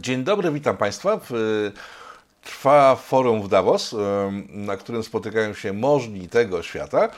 Dzień dobry, witam Państwa. Trwa forum w Davos, na którym spotykają się możni tego świata.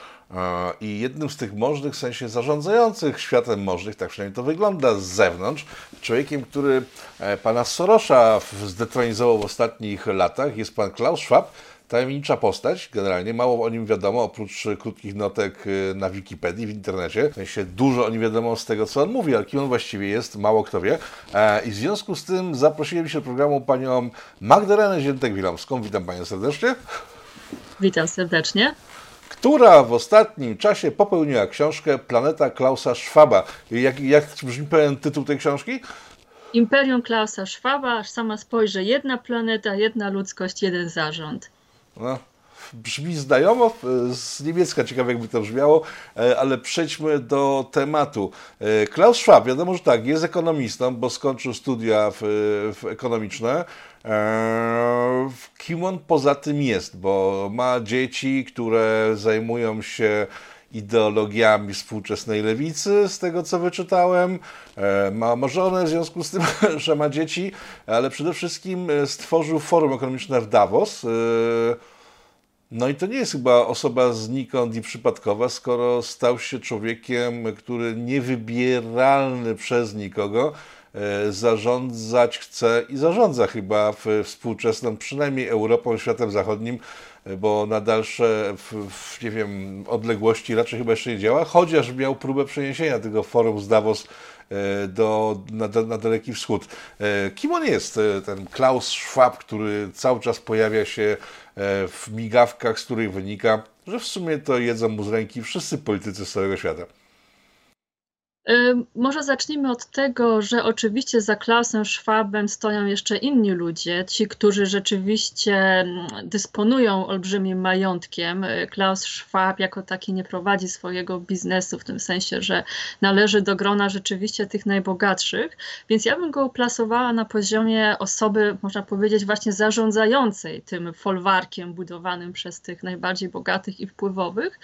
I jednym z tych możnych, w sensie zarządzających światem możnych, tak przynajmniej to wygląda z zewnątrz, człowiekiem, który e, pana Sorosza zdetronizował w ostatnich latach, jest pan Klaus Schwab, tajemnicza postać, generalnie mało o nim wiadomo, oprócz krótkich notek y, na Wikipedii, w internecie. W sensie dużo o nim wiadomo z tego, co on mówi, ale kim on właściwie jest, mało kto wie. E, I w związku z tym zaprosiłem się do programu panią Magdalenę Ziętek-Wilomską. Witam panią serdecznie. Witam serdecznie która w ostatnim czasie popełniła książkę Planeta Klausa Schwaba. Jak, jak brzmi pełen tytuł tej książki? Imperium Klausa Schwaba, aż sama spojrzę, jedna planeta, jedna ludzkość, jeden zarząd. No, brzmi znajomo, z niemiecka ciekawe jakby to brzmiało, e, ale przejdźmy do tematu. E, Klaus Schwab, wiadomo, że tak, jest ekonomistą, bo skończył studia w, w ekonomiczne. E, kim on poza tym jest? Bo ma dzieci, które zajmują się ideologiami współczesnej lewicy, z tego co wyczytałem. Ma, ma żonę w związku z tym, że ma dzieci, ale przede wszystkim stworzył forum ekonomiczne w Davos. No i to nie jest chyba osoba znikąd i przypadkowa, skoro stał się człowiekiem, który niewybieralny przez nikogo e, zarządzać chce i zarządza chyba w współczesną, przynajmniej Europą, światem zachodnim, e, bo na dalsze, nie wiem, odległości raczej chyba jeszcze nie działa, chociaż miał próbę przeniesienia tego forum z Davos e, do, na, na Daleki Wschód. Kim on jest, ten Klaus Schwab, który cały czas pojawia się E, w migawkach, z których wynika, że w sumie to jedzą mu z ręki wszyscy politycy z całego świata. Może zacznijmy od tego, że oczywiście za Klausem Schwabem stoją jeszcze inni ludzie, ci, którzy rzeczywiście mm, dysponują olbrzymim majątkiem. Klaus Schwab jako taki nie prowadzi swojego biznesu w tym sensie, że należy do grona rzeczywiście tych najbogatszych, więc ja bym go uplasowała na poziomie osoby, można powiedzieć, właśnie zarządzającej tym folwarkiem budowanym przez tych najbardziej bogatych i wpływowych.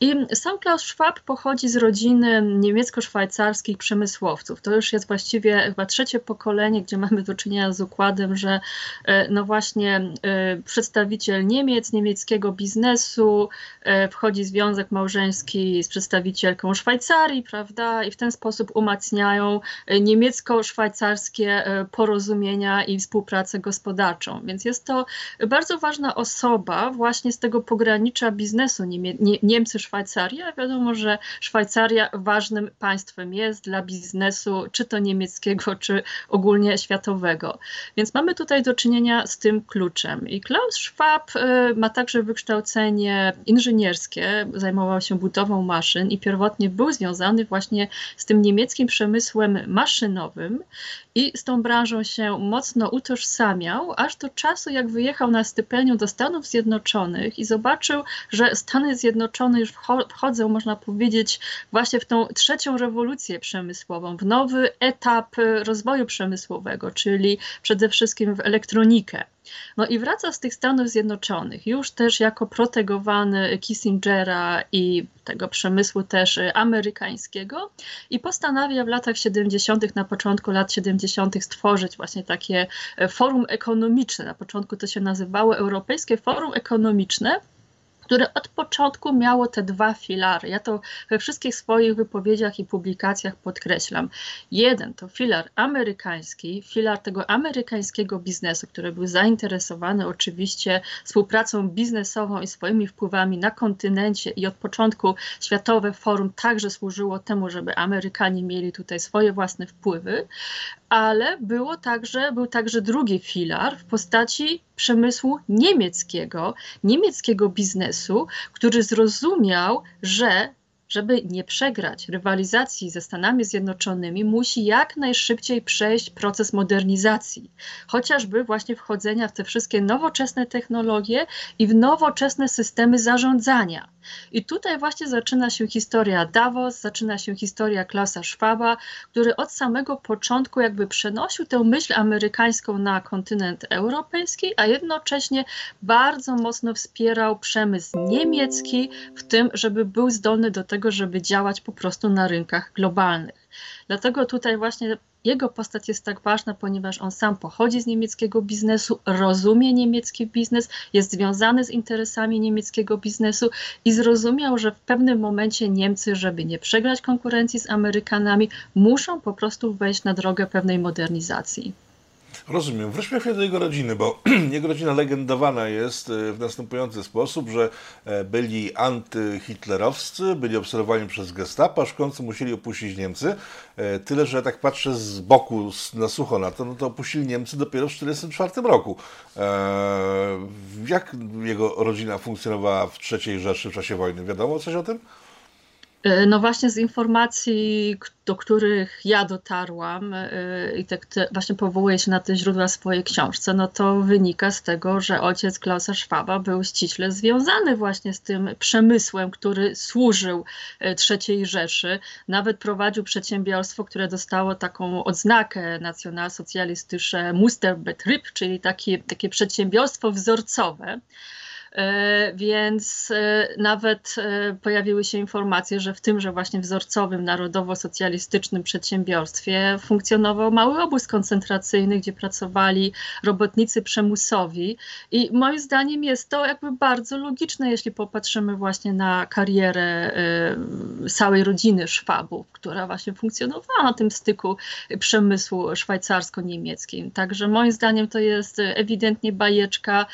I sam Klaus Schwab pochodzi z rodziny niemiecko-szwajcarskiej, szwajcarskich przemysłowców. To już jest właściwie chyba trzecie pokolenie, gdzie mamy do czynienia z układem, że e, no właśnie e, przedstawiciel Niemiec, niemieckiego biznesu, e, wchodzi związek małżeński z przedstawicielką Szwajcarii, prawda, i w ten sposób umacniają niemiecko-szwajcarskie porozumienia i współpracę gospodarczą. Więc jest to bardzo ważna osoba właśnie z tego pogranicza biznesu Niemcy-Szwajcaria. Wiadomo, że Szwajcaria ważnym państwem jest dla biznesu, czy to niemieckiego, czy ogólnie światowego. Więc mamy tutaj do czynienia z tym kluczem. I Klaus Schwab y, ma także wykształcenie inżynierskie, zajmował się budową maszyn i pierwotnie był związany właśnie z tym niemieckim przemysłem maszynowym i z tą branżą się mocno utożsamiał, aż do czasu, jak wyjechał na stypendium do Stanów Zjednoczonych i zobaczył, że Stany Zjednoczone już wchodzą, można powiedzieć, właśnie w tą trzecią rewolucję przemysłową, w nowy etap rozwoju przemysłowego, czyli przede wszystkim w elektronikę. No i wraca z tych Stanów Zjednoczonych, już też jako protegowany Kissingera i tego przemysłu też amerykańskiego i postanawia w latach 70., na początku lat 70. stworzyć właśnie takie forum ekonomiczne. Na początku to się nazywało Europejskie Forum Ekonomiczne, które od początku miało te dwa filary. Ja to we wszystkich swoich wypowiedziach i publikacjach podkreślam. Jeden to filar amerykański, filar tego amerykańskiego biznesu, który był zainteresowany oczywiście współpracą biznesową i swoimi wpływami na kontynencie i od początku Światowe Forum także służyło temu, żeby Amerykanie mieli tutaj swoje własne wpływy, ale było także, był także drugi filar w postaci przemysłu niemieckiego, niemieckiego biznesu, który zrozumiał, że żeby nie przegrać rywalizacji ze Stanami Zjednoczonymi, musi jak najszybciej przejść proces modernizacji, chociażby właśnie wchodzenia w te wszystkie nowoczesne technologie i w nowoczesne systemy zarządzania. I tutaj właśnie zaczyna się historia Davos, zaczyna się historia Klausa Schwaba, który od samego początku jakby przenosił tę myśl amerykańską na kontynent europejski, a jednocześnie bardzo mocno wspierał przemysł niemiecki w tym, żeby był zdolny do tego, żeby działać po prostu na rynkach globalnych. Dlatego tutaj właśnie jego postać jest tak ważna, ponieważ on sam pochodzi z niemieckiego biznesu, rozumie niemiecki biznes, jest związany z interesami niemieckiego biznesu i zrozumiał, że w pewnym momencie Niemcy, żeby nie przegrać konkurencji z Amerykanami, muszą po prostu wejść na drogę pewnej modernizacji. Rozumiem. Wróćmy chwilę do jego rodziny, bo jego rodzina legendowana jest e, w następujący sposób, że e, byli antyhitlerowscy, byli obserwowani przez gestapo, aż w końcu musieli opuścić Niemcy. E, tyle, że tak patrzę z boku na sucho na to, no to opuścili Niemcy dopiero w 1944 roku. Jak jego rodzina funkcjonowała w III Rzeszy w czasie wojny? Wiadomo coś o tym? E, no właśnie z informacji, do których ja dotarłam e, i tak właśnie powołuję się na te źródła swojej książce, no to wynika z tego, że ojciec Klausa Schwaba był ściśle związany właśnie z tym przemysłem, który służył e, III Rzeszy. Nawet prowadził przedsiębiorstwo, które dostało taką odznakę nacjonalsocjalistyczne Musterbetrieb, czyli takie przedsiębiorstwo wzorcowe. E, więc e, nawet e, pojawiły się informacje, że w tymże właśnie wzorcowym narodowo-socjalistycznym przedsiębiorstwie funkcjonował mały obóz koncentracyjny, gdzie pracowali robotnicy przemusowi i moim zdaniem jest to jakby bardzo logiczne, jeśli popatrzymy właśnie na karierę całej rodziny Szwabów, która właśnie funkcjonowała na tym styku przemysłu szwajcarsko-niemieckim. Także moim zdaniem to jest ewidentnie bajeczka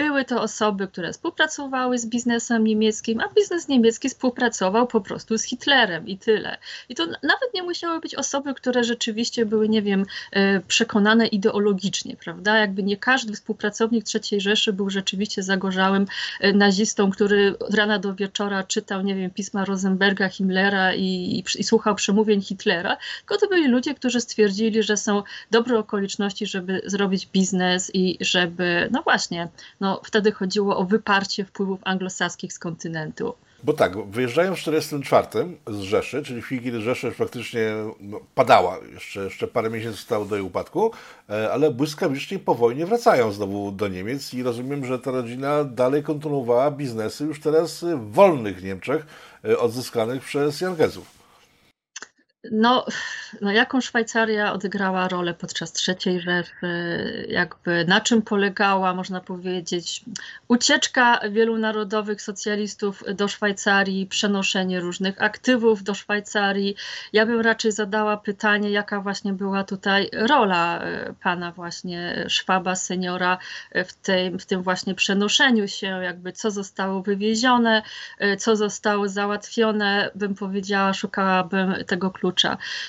były to osoby, które współpracowały z biznesem niemieckim, a biznes niemiecki współpracował po prostu z Hitlerem i tyle. I to nawet nie musiały być osoby, które rzeczywiście były, nie wiem, e, przekonane ideologicznie, prawda? Jakby nie każdy współpracownik III Rzeszy był rzeczywiście zagorzałym e, nazistą, który od rana do wieczora czytał, nie wiem, pisma Rosenberga, Himmlera i, i, i słuchał przemówień Hitlera, tylko to byli ludzie, którzy stwierdzili, że są dobre okoliczności, żeby zrobić biznes i żeby, no właśnie, no, wtedy chodziło o wyparcie wpływów anglosaskich z kontynentu. Bo tak, wyjeżdżają w 1944 z Rzeszy, czyli w chwili, kiedy Rzesza już praktycznie no, padała, jeszcze, jeszcze parę miesięcy zostało do jej upadku, e, ale błyskawicznie po wojnie wracają znowu do Niemiec i rozumiem, że ta rodzina dalej kontynuowała biznesy już teraz w wolnych Niemczech, e, odzyskanych przez Jankesów. No, no, jaką Szwajcaria odegrała rolę podczas III Rzeszy, jakby na czym polegała, można powiedzieć, ucieczka wielu narodowych socjalistów do Szwajcarii, przenoszenie różnych aktywów do Szwajcarii. Ja bym raczej zadała pytanie, jaka właśnie była tutaj rola e, pana właśnie Szwaba, seniora w tym, w tym właśnie przenoszeniu się, jakby co zostało wywiezione, e, co zostało załatwione, bym powiedziała, szukałabym tego klucza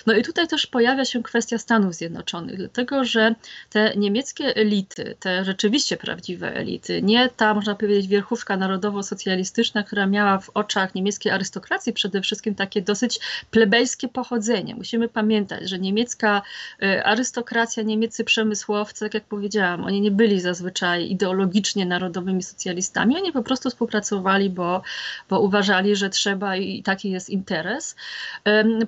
No i tutaj też pojawia się kwestia Stanów Zjednoczonych, dlatego że te niemieckie elity, te rzeczywiście prawdziwe elity, nie ta, można powiedzieć, wierchówka narodowo-socjalistyczna, która miała w oczach niemieckiej arystokracji przede wszystkim takie dosyć plebejskie pochodzenie. Musimy pamiętać, że niemiecka y, arystokracja, niemieccy przemysłowcy, tak jak powiedziałam, oni nie byli zazwyczaj ideologicznie narodowymi socjalistami, oni po prostu współpracowali, bo, bo uważali, że trzeba i taki jest interes.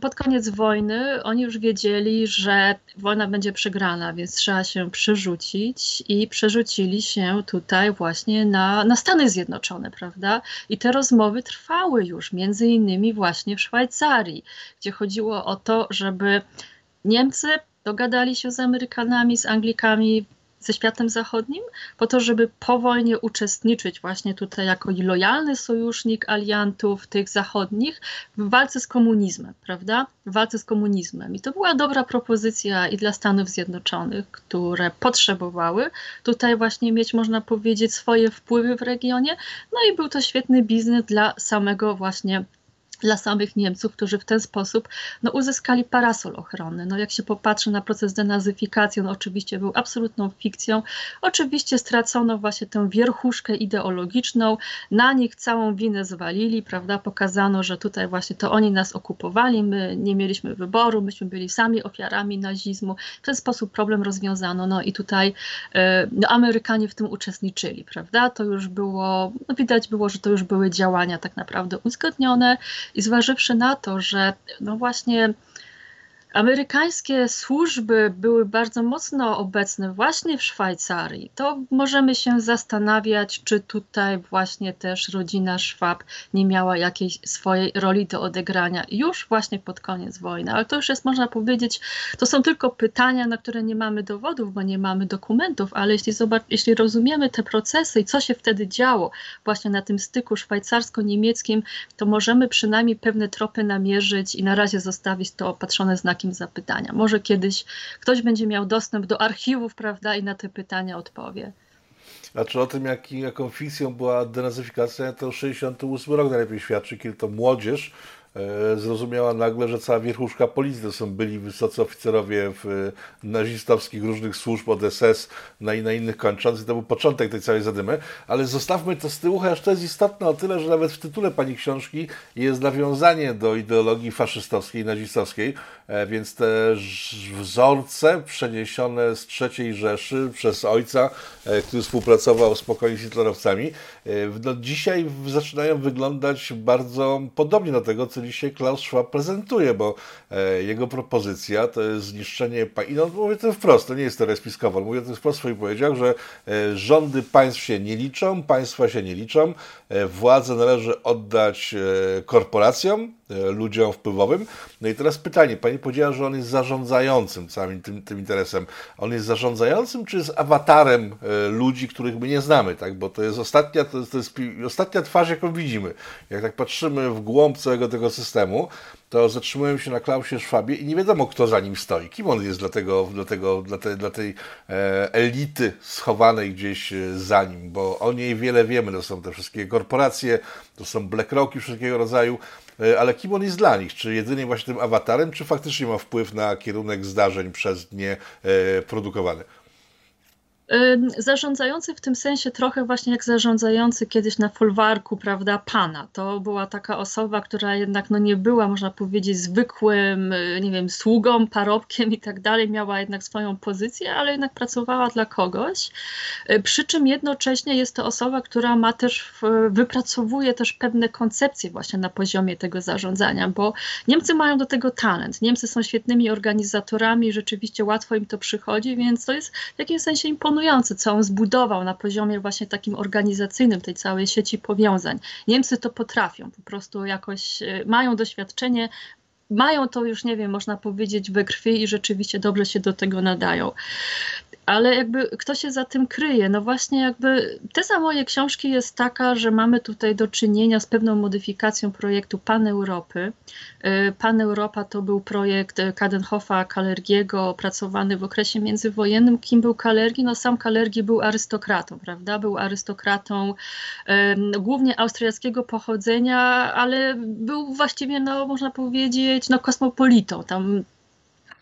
Pod koniec koniec wojny oni już wiedzieli, że wojna będzie przegrana, więc trzeba się przerzucić i przerzucili się tutaj właśnie na, na Stany Zjednoczone, prawda? I te rozmowy trwały już, między innymi właśnie w Szwajcarii, gdzie chodziło o to, żeby Niemcy dogadali się z Amerykanami, z Anglikami ze światem zachodnim, po to, żeby po wojnie uczestniczyć właśnie tutaj jako lojalny sojusznik aliantów tych zachodnich w walce z komunizmem, prawda? W walce z komunizmem. I to była dobra propozycja i dla Stanów Zjednoczonych, które potrzebowały tutaj właśnie mieć, można powiedzieć, swoje wpływy w regionie. No i był to świetny biznes dla samego właśnie dla samych Niemców, którzy w ten sposób no, uzyskali parasol ochronny. No, jak się popatrzy na proces denazyfikacji, on oczywiście był absolutną fikcją. Oczywiście stracono właśnie tę wierchuszkę ideologiczną, na nich całą winę zwalili, prawda? Pokazano, że tutaj właśnie to oni nas okupowali, my nie mieliśmy wyboru, myśmy byli sami ofiarami nazizmu. W ten sposób problem rozwiązano. No i tutaj e, no, Amerykanie w tym uczestniczyli, prawda? To już było, no, widać było, że to już były działania tak naprawdę uzgodnione i zważywszy na to, że no właśnie amerykańskie służby były bardzo mocno obecne właśnie w Szwajcarii, to możemy się zastanawiać, czy tutaj właśnie też rodzina Szwab nie miała jakiejś swojej roli do odegrania już właśnie pod koniec wojny. Ale to już jest, można powiedzieć, to są tylko pytania, na które nie mamy dowodów, bo nie mamy dokumentów, ale jeśli, zobacz, jeśli rozumiemy te procesy i co się wtedy działo właśnie na tym styku szwajcarsko-niemieckim, to możemy przynajmniej pewne tropy namierzyć i na razie zostawić to opatrzone znakiem zapytania. Może kiedyś ktoś będzie miał dostęp do archiwów, prawda, i na te pytania odpowie. Znaczy o tym, jak, jaką fikcją była denazyfikacja, to 68 rok najlepiej świadczy, kiedy to młodzież zrozumiała nagle, że cała wierchuszka policji to są byli wysocy oficerowie w e, nazistowskich różnych służb od SS na, na innych kończąc i to był początek tej całej zadymy, ale zostawmy to z tyłu, chociaż to jest istotne o tyle, że nawet w tytule pani książki jest nawiązanie do ideologii faszystowskiej, nazistowskiej, e, więc te wzorce przeniesione z III Rzeszy przez ojca, który współpracował spokojnie z hitlerowcami, no dzisiaj zaczynają wyglądać bardzo podobnie do tego, co dzisiaj Klaus Schwab prezentuje, bo e, jego propozycja to jest zniszczenie, i no mówię to wprost, to nie jest teoria spiskowa, mówię to wprost swoich powiedział, że e, rządy państw się nie liczą, państwa się nie liczą, e, władzę należy oddać korporacjom, ludziom wpływowym. No i teraz pytanie, pani powiedziała, że on jest zarządzającym całym tym, tym interesem. On jest zarządzającym, czy jest awatarem ludzi, których my nie znamy, tak? Bo to jest ostatnia, to jest, to jest ostatnia twarz, jaką widzimy. Jak tak patrzymy w głąb całego tego systemu, to zatrzymuję się na Klausie Szwabie i nie wiadomo, kto za nim stoi. Kim on jest dla, tego, dla, tego, dla, te, dla tej e, elity schowanej gdzieś e, za nim, bo o niej wiele wiemy. To są te wszystkie korporacje, to są BlackRocki wszelkiego rodzaju, e, ale kim on jest dla nich? Czy jedynie właśnie tym awatarem, czy faktycznie ma wpływ na kierunek zdarzeń przez nie e, produkowany? Zarządzający w tym sensie trochę właśnie jak zarządzający kiedyś na folwarku, prawda, pana. To była taka osoba, która jednak no nie była, można powiedzieć, zwykłym, y, nie wiem, sługą, parobkiem i tak dalej, miała jednak swoją pozycję, ale jednak pracowała dla kogoś. Y, przy czym jednocześnie jest to osoba, która ma też, wypracowuje też pewne koncepcje właśnie na poziomie tego zarządzania, bo Niemcy mają do tego talent. Niemcy są świetnymi organizatorami, rzeczywiście łatwo im to przychodzi, więc to jest w jakimś sensie imponujące co on zbudował na poziomie właśnie takim organizacyjnym tej całej sieci powiązań. Niemcy to potrafią, po prostu jakoś e, mają doświadczenie, mają to już, nie wiem, można powiedzieć we krwi i rzeczywiście dobrze się do tego nadają ale jakby kto się za tym kryje? No właśnie jakby teza mojej książki jest taka, że mamy tutaj do czynienia z pewną modyfikacją projektu Pan Europy. Y, Pan Europa to był projekt Kadenhoffa Kalergiego opracowany w okresie międzywojennym. Kim był Kalergi? No sam Kalergi był arystokratą, prawda? Był arystokratą głównie austriackiego pochodzenia, ale był właściwie, no można powiedzieć, no kosmopolitą. Tam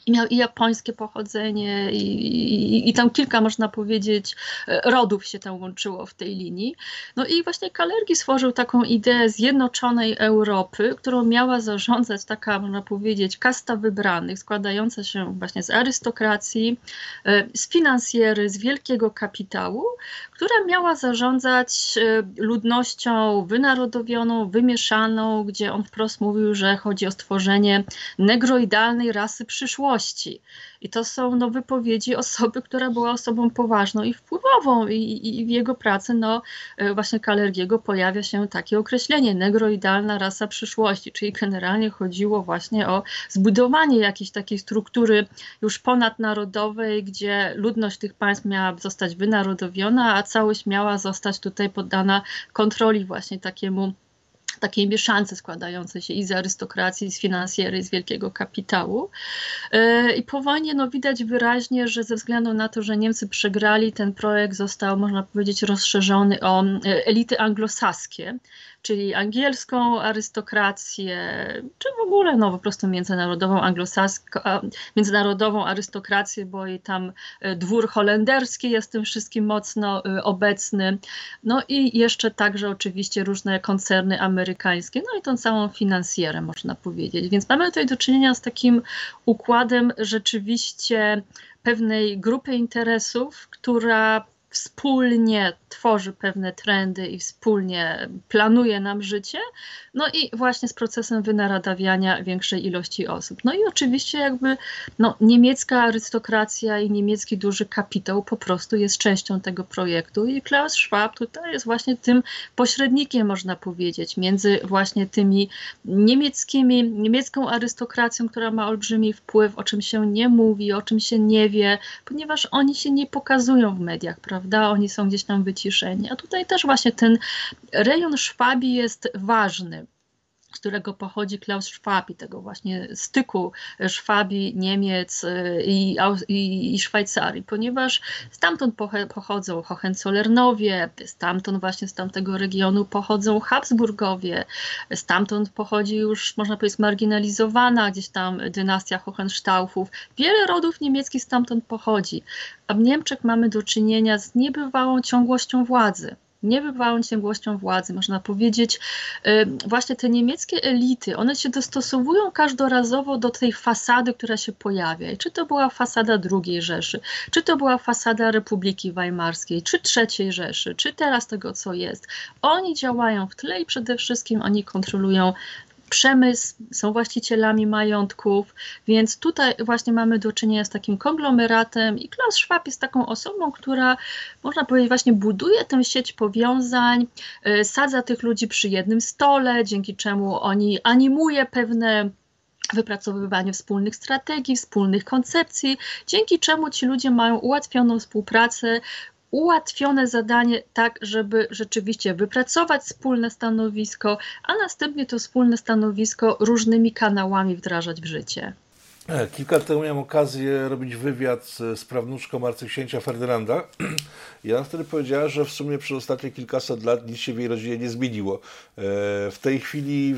i miał i japońskie pochodzenie, i, i, i, tam kilka, można powiedzieć, rodów się tam łączyło w tej linii. No i właśnie Kalergi stworzył taką ideę zjednoczonej Europy, którą miała zarządzać taka, można powiedzieć, kasta wybranych, składająca się właśnie z arystokracji, e, z finansjery, z wielkiego kapitału, która miała zarządzać e, ludnością wynarodowioną, wymieszaną, gdzie on wprost mówił, że chodzi o stworzenie negroidalnej rasy przyszłości. I to są no, wypowiedzi osoby, która była osobą poważną i wpływową i, i, i w jego pracy no, e, właśnie Kalergiego pojawia się takie określenie negroidalna rasa przyszłości, czyli generalnie chodziło właśnie o zbudowanie jakiejś takiej struktury już ponadnarodowej, gdzie ludność tych państw miała zostać wynarodowiona, a całość miała zostać tutaj poddana kontroli właśnie takiemu takiej mieszance składającej się i z arystokracji, i z finansjery, i z wielkiego kapitału. E, I po wojnie no, widać wyraźnie, że ze względu na to, że Niemcy przegrali, ten projekt został, można powiedzieć, rozszerzony o e, elity anglosaskie czyli angielską arystokrację, czy w ogóle no, po prostu międzynarodową anglosaską, międzynarodową arystokrację, bo i tam e, dwór holenderski jest tym wszystkim mocno e, obecny. No i jeszcze także oczywiście różne koncerny amerykańskie, no i tą całą finansjerę można powiedzieć. Więc mamy tutaj do czynienia z takim układem rzeczywiście pewnej grupy interesów, która wspólnie tworzy pewne trendy i wspólnie planuje nam życie, no i właśnie z procesem wynaradawiania większej ilości osób. No i oczywiście jakby no, niemiecka arystokracja i niemiecki duży kapitał po prostu jest częścią tego projektu i Klaus Schwab tutaj jest właśnie tym pośrednikiem, można powiedzieć, między właśnie tymi niemieckimi, niemiecką arystokracją, która ma olbrzymi wpływ, o czym się nie mówi, o czym się nie wie, ponieważ oni się nie pokazują w mediach, prawda? Oni są gdzieś tam wyciszeni. A tutaj też właśnie ten rejon Szwabii jest ważny z którego pochodzi Klaus Schwab i tego właśnie styku Szwabii, Niemiec y, i, i, i Szwajcarii, ponieważ stamtąd pochodzą Hohenzollernowie, stamtąd właśnie z tamtego regionu pochodzą Habsburgowie, stamtąd pochodzi już, można powiedzieć, marginalizowana gdzieś tam dynastia Hohenstaufów. Wiele rodów niemieckich stamtąd pochodzi, a w Niemczech mamy do czynienia z niebywałą ciągłością władzy niebywałą ciągłością władzy, można powiedzieć. Właśnie te niemieckie elity, one się dostosowują każdorazowo do tej fasady, która się pojawia. I czy to była fasada II Rzeszy, czy to była fasada Republiki Weimarskiej, czy III Rzeszy, czy teraz tego, co jest. Oni działają w tle i przede wszystkim oni kontrolują przemysł, są właścicielami majątków, więc tutaj właśnie mamy do czynienia z takim konglomeratem i Klaus Schwab jest taką osobą, która można powiedzieć właśnie buduje tę sieć powiązań, y, sadza tych ludzi przy jednym stole, dzięki czemu oni animuje pewne wypracowywanie wspólnych strategii, wspólnych koncepcji, dzięki czemu ci ludzie mają ułatwioną współpracę, ułatwione zadanie, tak żeby rzeczywiście wypracować wspólne stanowisko, a następnie to wspólne stanowisko różnymi kanałami wdrażać w życie. E, kilka lat temu miałem okazję robić wywiad z prawnuczką arcyksięcia Ferdynanda i ona wtedy powiedziała, że w sumie przez ostatnie kilkaset lat nic się w jej rodzinie nie zmieniło. E, w tej chwili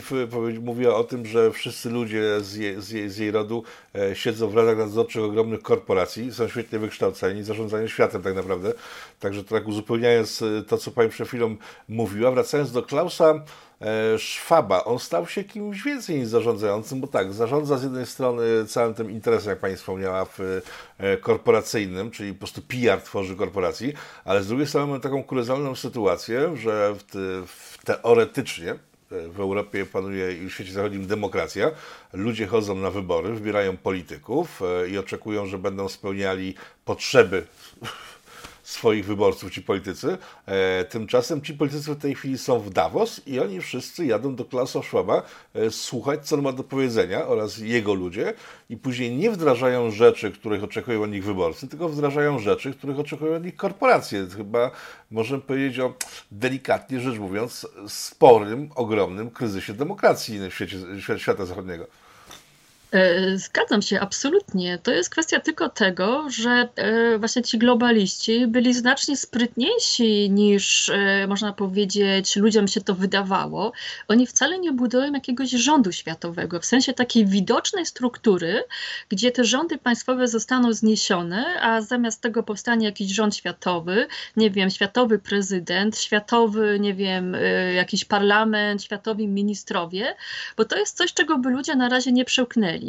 mówiła o tym, że wszyscy ludzie z jej, z jej, z jej rodu e, siedzą w radach nadzorczych ogromnych korporacji, są świetnie wykształceni, zarządzają światem tak naprawdę. Także tak uzupełniając to, co Pani przed chwilą mówiła, wracając do Klausa, Szwaba. On stał się kimś więcej niż zarządzającym, bo tak, zarządza z jednej strony całym tym interesem, jak Pani wspomniała, w e, korporacyjnym, czyli po prostu PR tworzy korporacji, ale z drugiej strony mamy taką kuriozalną sytuację, że w w teoretycznie e, w Europie panuje i w świecie zachodnim demokracja. Ludzie chodzą na wybory, wybierają polityków i oczekują, że będą spełniali potrzeby swoich wyborców, ci politycy. E, tymczasem ci politycy w tej chwili są w Davos i oni wszyscy jadą do Klausa Schwaba e, słuchać, co on ma do powiedzenia oraz jego ludzie i później nie wdrażają rzeczy, których oczekują od nich wyborcy, tylko wdrażają rzeczy, których oczekują od nich korporacje. Chyba możemy powiedzieć o, delikatnie rzecz mówiąc, sporym, ogromnym kryzysie demokracji w świecie, świata zachodniego. E, zgadzam się, absolutnie. To jest kwestia tylko tego, że e, właśnie ci globaliści byli znacznie sprytniejsi niż, e, można powiedzieć, ludziom się to wydawało. Oni wcale nie budują jakiegoś rządu światowego, w sensie takiej widocznej struktury, gdzie te rządy państwowe zostaną zniesione, a zamiast tego powstanie jakiś rząd światowy, nie wiem, światowy prezydent, światowy, nie wiem, jakiś parlament, światowi ministrowie, bo to jest coś, czego by ludzie na razie nie przełknęli.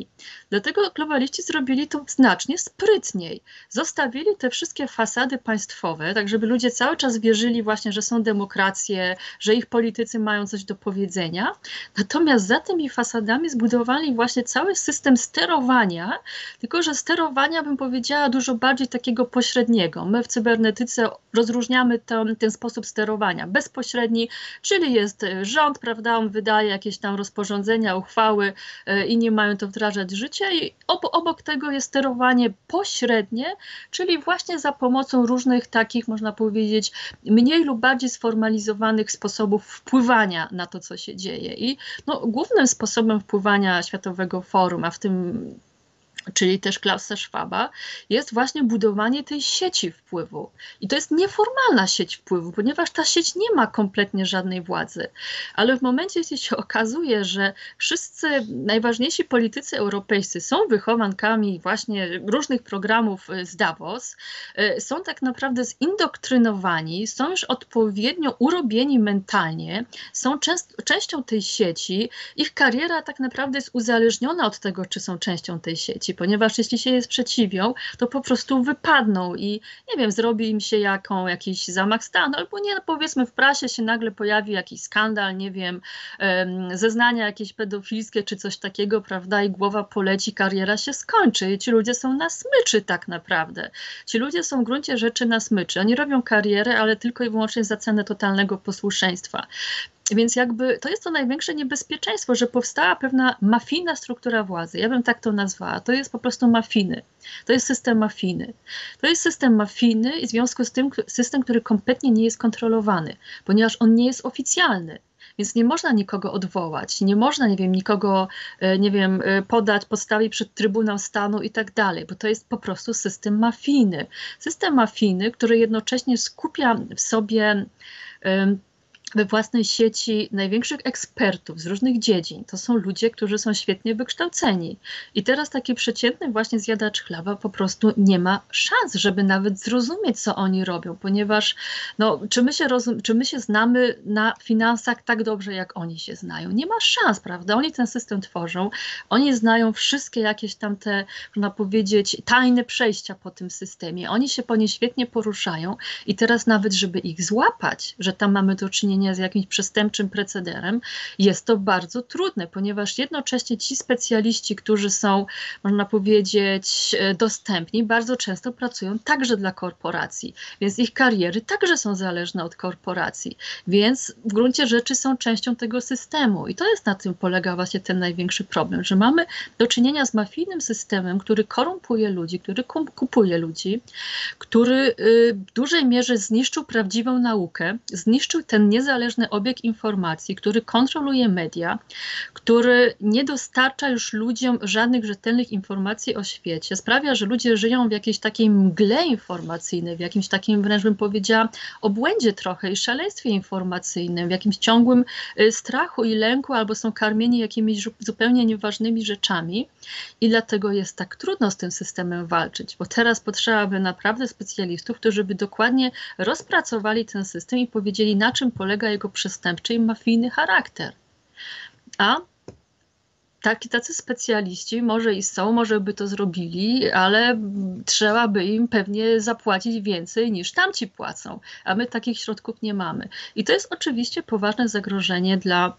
Dlatego globaliści zrobili to znacznie sprytniej. Zostawili te wszystkie fasady państwowe, tak żeby ludzie cały czas wierzyli właśnie, że są demokracje, że ich politycy mają coś do powiedzenia. Natomiast za tymi fasadami zbudowali właśnie cały system sterowania, tylko że sterowania bym powiedziała dużo bardziej takiego pośredniego. My w cybernetyce rozróżniamy ten, ten sposób sterowania. Bezpośredni, czyli jest rząd, prawda, on wydaje jakieś tam rozporządzenia, uchwały, yy, inni mają to wdrażać wdrażać życie i obok tego jest sterowanie pośrednie, czyli właśnie za pomocą różnych takich, można powiedzieć, mniej lub bardziej sformalizowanych sposobów wpływania na to, co się dzieje. I no, głównym sposobem wpływania Światowego Forum, a w tym czyli też Klausa Schwaba, jest właśnie budowanie tej sieci wpływu. I to jest nieformalna sieć wpływu, ponieważ ta sieć nie ma kompletnie żadnej władzy. Ale w momencie, gdy się okazuje, że wszyscy najważniejsi politycy europejscy są wychowankami właśnie różnych programów y, z Davos, y, są tak naprawdę zindoktrynowani, są już odpowiednio urobieni mentalnie, są częścią tej sieci, ich kariera tak naprawdę jest uzależniona od tego, czy są częścią tej sieci ponieważ jeśli się je sprzeciwią, to po prostu wypadną i nie wiem, zrobi im się jaką, jakiś zamach stanu, albo nie, no powiedzmy w prasie się nagle pojawi jakiś skandal, nie wiem, zeznania jakieś pedofilskie czy coś takiego, prawda, i głowa poleci, kariera się skończy i ci ludzie są na smyczy tak naprawdę. Ci ludzie są w gruncie rzeczy na smyczy. Oni robią karierę, ale tylko i wyłącznie za cenę totalnego posłuszeństwa. Więc jakby to jest to największe niebezpieczeństwo, że powstała pewna mafijna struktura władzy. Ja bym tak to nazwała. To jest po prostu mafiny. To jest system mafijny. To jest system mafijny i w związku z tym system, który kompletnie nie jest kontrolowany, ponieważ on nie jest oficjalny. Więc nie można nikogo odwołać, nie można, nie wiem, nikogo, e, nie wiem, e, podać, postawić przed Trybunał Stanu i tak dalej, bo to jest po prostu system mafijny. System mafijny, który jednocześnie skupia w sobie we własnej sieci największych ekspertów z różnych dziedzin. To są ludzie, którzy są świetnie wykształceni. I teraz taki przeciętny właśnie zjadacz chleba po prostu nie ma szans, żeby nawet zrozumieć, co oni robią, ponieważ no, czy, my się rozum- czy my się znamy na finansach tak dobrze, jak oni się znają? Nie ma szans, prawda? Oni ten system tworzą, oni znają wszystkie jakieś tam te, można powiedzieć, tajne przejścia po tym systemie. Oni się po nie świetnie poruszają i teraz nawet, żeby ich złapać, że tam mamy do czynienia z jakimś przestępczym precederem, jest to bardzo trudne, ponieważ jednocześnie ci specjaliści, którzy są, można powiedzieć, e, dostępni, bardzo często pracują także dla korporacji, więc ich kariery także są zależne od korporacji, więc w gruncie rzeczy są częścią tego systemu i to jest na tym polega właśnie ten największy problem, że mamy do czynienia z mafijnym systemem, który korumpuje ludzi, który kupuje ludzi, który y, w dużej mierze zniszczył prawdziwą naukę, zniszczył ten niezależny niezależny obieg informacji, który kontroluje media, który nie dostarcza już ludziom żadnych rzetelnych informacji o świecie, sprawia, że ludzie żyją w jakiejś takiej mgle informacyjnej, w jakimś takim wręcz bym powiedziała obłędzie trochę i szaleństwie informacyjnym, w jakimś ciągłym y, strachu i lęku, albo są karmieni jakimiś zupełnie nieważnymi rzeczami. I dlatego jest tak trudno z tym systemem walczyć, bo teraz potrzeba by naprawdę specjalistów, którzy by dokładnie rozpracowali ten system i powiedzieli, na czym polega jego przestępczy i mafijny charakter. A taki, tacy specjaliści może i są, może by to zrobili, ale trzeba by im pewnie zapłacić więcej niż tamci płacą, a my takich środków nie mamy. I to jest oczywiście poważne zagrożenie dla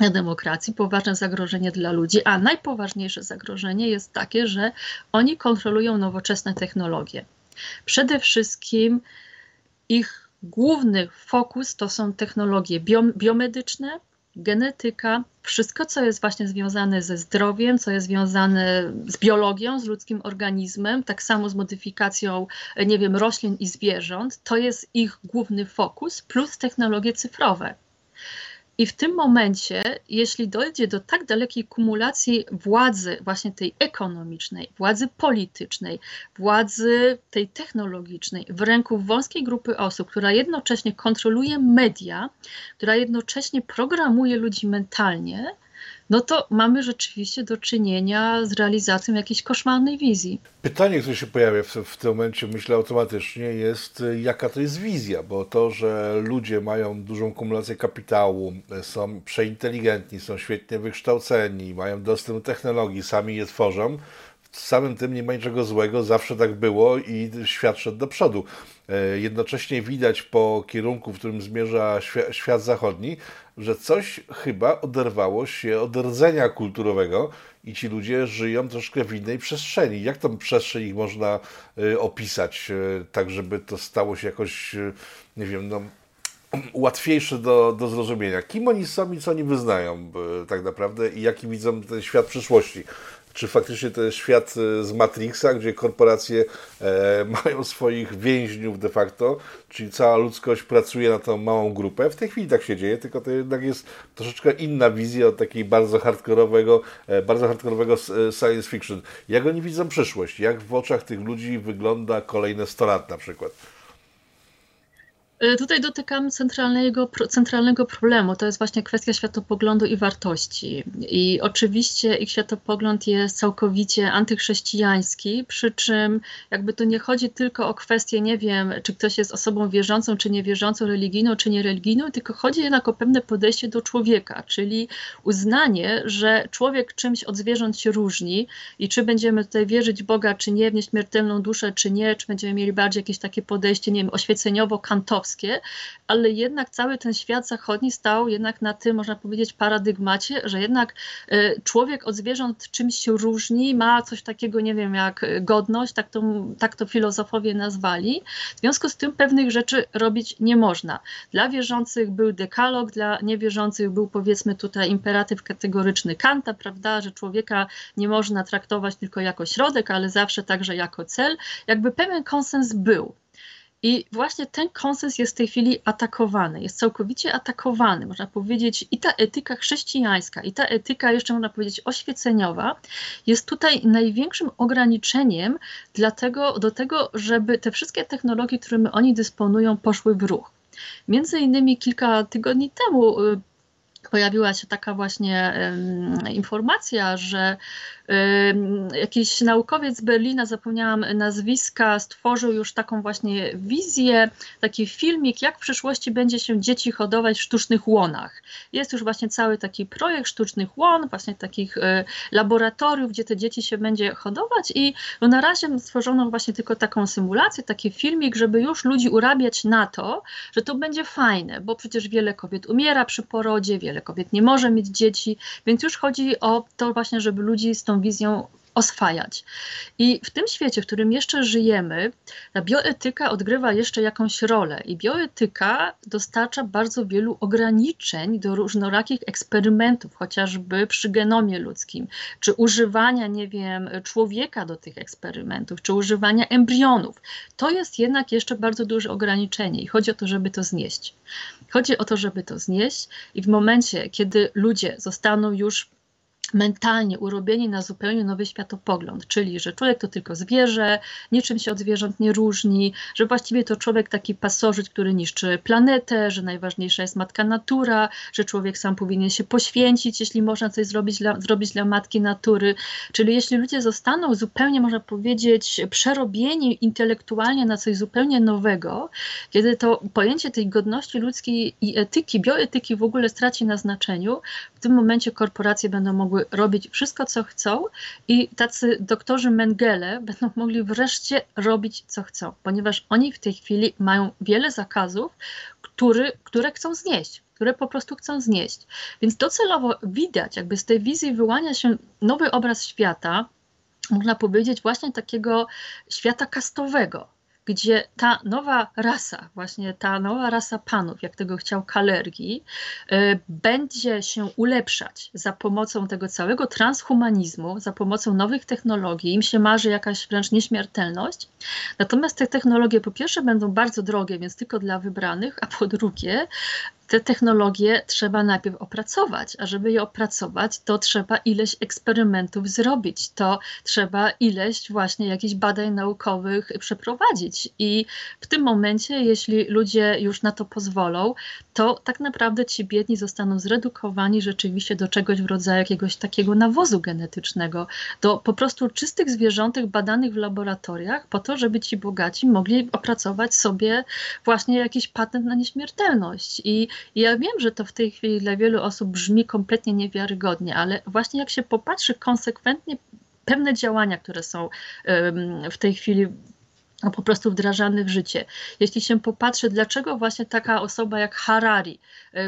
demokracji, poważne zagrożenie dla ludzi, a najpoważniejsze zagrożenie jest takie, że oni kontrolują nowoczesne technologie. Przede wszystkim ich główny fokus to są technologie biomedyczne, genetyka, wszystko, co jest właśnie związane ze zdrowiem, co jest związane z biologią, z ludzkim organizmem, tak samo z modyfikacją, nie wiem, roślin i zwierząt, to jest ich główny fokus, plus technologie cyfrowe. I w tym momencie, jeśli dojdzie do tak dalekiej kumulacji władzy, właśnie tej ekonomicznej, władzy politycznej, władzy tej technologicznej w ręku wąskiej grupy osób, która jednocześnie kontroluje media, która jednocześnie programuje ludzi mentalnie, no to mamy rzeczywiście do czynienia z realizacją jakiejś koszmarnej wizji. Pytanie, które się pojawia w, w tym momencie, myślę automatycznie, jest jaka to jest wizja, bo to, że ludzie mają dużą kumulację kapitału, są przeinteligentni, są świetnie wykształceni, mają dostęp do technologii, sami je tworzą, samym tym nie ma niczego złego, zawsze tak było i świat szedł do przodu. E, jednocześnie widać po kierunku, w którym zmierza świat zachodni, że coś chyba oderwało się od rdzenia kulturowego i ci ludzie żyją troszkę w innej przestrzeni. Jak tą przestrzeń ich można e, opisać, e, tak żeby to stało się jakoś, nie wiem, no, łatwiejsze do, do zrozumienia. Kim oni są i co oni wyznają tak naprawdę i jaki widzą ten świat przyszłości czy faktycznie to jest świat e, z Matrixa, gdzie korporacje e, mają swoich więźniów de facto, czyli cała ludzkość pracuje na tą małą grupę. W tej chwili tak się dzieje, tylko to jednak jest troszeczkę inna wizja od takiej bardzo hardkorowego, e, bardzo hardkorowego e, science fiction. Jak oni widzą przyszłość? Jak w oczach tych ludzi wygląda kolejne 100 lat na przykład? Y, tutaj dotykamy centralnego, centralnego problemu. To jest właśnie kwestia światopoglądu i wartości. I oczywiście ich światopogląd jest całkowicie antychrześcijański, przy czym jakby tu nie chodzi tylko o kwestię, nie wiem, czy ktoś jest osobą wierzącą, czy niewierzącą, religijną, czy niereligijną, tylko chodzi jednak o pewne podejście do człowieka, czyli uznanie, że człowiek czymś od zwierząt się różni i czy będziemy tutaj wierzyć w Boga, czy nie, w nieśmiertelną duszę, czy nie, czy będziemy mieli bardziej jakieś takie podejście, nie wiem, oświeceniowo-kantowskie, ale jednak cały ten świat zachodni stał jednak na tym, można powiedzieć, paradygmacie, że jednak e, człowiek od zwierząt czymś się różni, ma coś takiego, nie wiem, jak godność, tak to, tak to filozofowie nazwali. W związku z tym pewnych rzeczy robić nie można. Dla wierzących był dekalog, dla niewierzących był powiedzmy tutaj imperatyw kategoryczny Kanta, prawda, że człowieka nie można traktować tylko jako środek, ale zawsze także jako cel. Jakby pewien konsens był. I właśnie ten konsens jest w tej chwili atakowany, jest całkowicie atakowany, można powiedzieć, i ta etyka chrześcijańska, i ta etyka, jeszcze można powiedzieć, oświeceniowa, jest tutaj największym ograniczeniem dlatego, do tego, żeby te wszystkie technologie, którymi oni dysponują, poszły w ruch. Między innymi kilka tygodni temu y, pojawiła się taka właśnie informacja, że jakiś naukowiec z Berlina, zapomniałam nazwiska, stworzył już taką właśnie wizję, taki filmik, jak w przyszłości będzie się dzieci hodować w sztucznych łonach. Jest już właśnie cały taki projekt sztucznych łon, właśnie takich e, laboratoriów, gdzie te dzieci się będzie hodować i no na razie stworzono właśnie tylko taką symulację, taki filmik, żeby już ludzi urabiać na to, że to będzie fajne, bo przecież wiele kobiet umiera przy porodzie, wiele kobiet nie może mieć dzieci, więc już chodzi o to właśnie, żeby ludzi z tą wizją oswajać. I w tym świecie, w którym jeszcze żyjemy, ta bioetyka odgrywa jeszcze jakąś rolę i bioetyka dostarcza bardzo wielu ograniczeń do różnorakich eksperymentów, chociażby przy genomie ludzkim, czy używania, nie wiem, człowieka do tych eksperymentów, czy używania embrionów. To jest jednak jeszcze bardzo duże ograniczenie i chodzi o to, żeby to znieść. Chodzi o to, żeby to znieść i w momencie, kiedy ludzie zostaną już mentalnie urobieni na zupełnie nowy światopogląd, czyli że człowiek to tylko zwierzę, niczym się od zwierząt nie różni, że właściwie to człowiek taki pasożyt, który niszczy planetę, że najważniejsza jest matka natura, że człowiek sam powinien się poświęcić, jeśli można coś zrobić dla, zrobić dla matki natury. Czyli jeśli ludzie zostaną zupełnie, można powiedzieć, przerobieni intelektualnie na coś zupełnie nowego, kiedy to pojęcie tej godności ludzkiej i etyki, bioetyki w ogóle straci na znaczeniu, w tym momencie korporacje będą mogły robić wszystko, co chcą i tacy doktorzy Mengele będą mogli wreszcie robić, co chcą, ponieważ oni w tej chwili mają wiele zakazów, który, które chcą znieść które po prostu chcą znieść. Więc docelowo widać, jakby z tej wizji wyłania się nowy obraz świata, można powiedzieć właśnie takiego świata kastowego, gdzie ta nowa rasa, właśnie ta nowa rasa panów, jak tego chciał Kalergi, y, będzie się ulepszać za pomocą tego całego transhumanizmu, za pomocą nowych technologii. Im się marzy jakaś wręcz nieśmiertelność. Natomiast te technologie po pierwsze będą bardzo drogie, więc tylko dla wybranych, a po drugie te technologie trzeba najpierw opracować, a żeby je opracować, to trzeba ileś eksperymentów zrobić, to trzeba ileś właśnie jakichś badań naukowych przeprowadzić. I w tym momencie, jeśli ludzie już na to pozwolą, to tak naprawdę ci biedni zostaną zredukowani rzeczywiście do czegoś w rodzaju jakiegoś takiego nawozu genetycznego, do po prostu czystych zwierzątek badanych w laboratoriach, po to, żeby ci bogaci mogli opracować sobie właśnie jakiś patent na nieśmiertelność. I i ja wiem, że to w tej chwili dla wielu osób brzmi kompletnie niewiarygodnie, ale właśnie jak się popatrzy konsekwentnie pewne działania, które są w tej chwili po prostu wdrażane w życie. Jeśli się popatrzy, dlaczego właśnie taka osoba jak Harari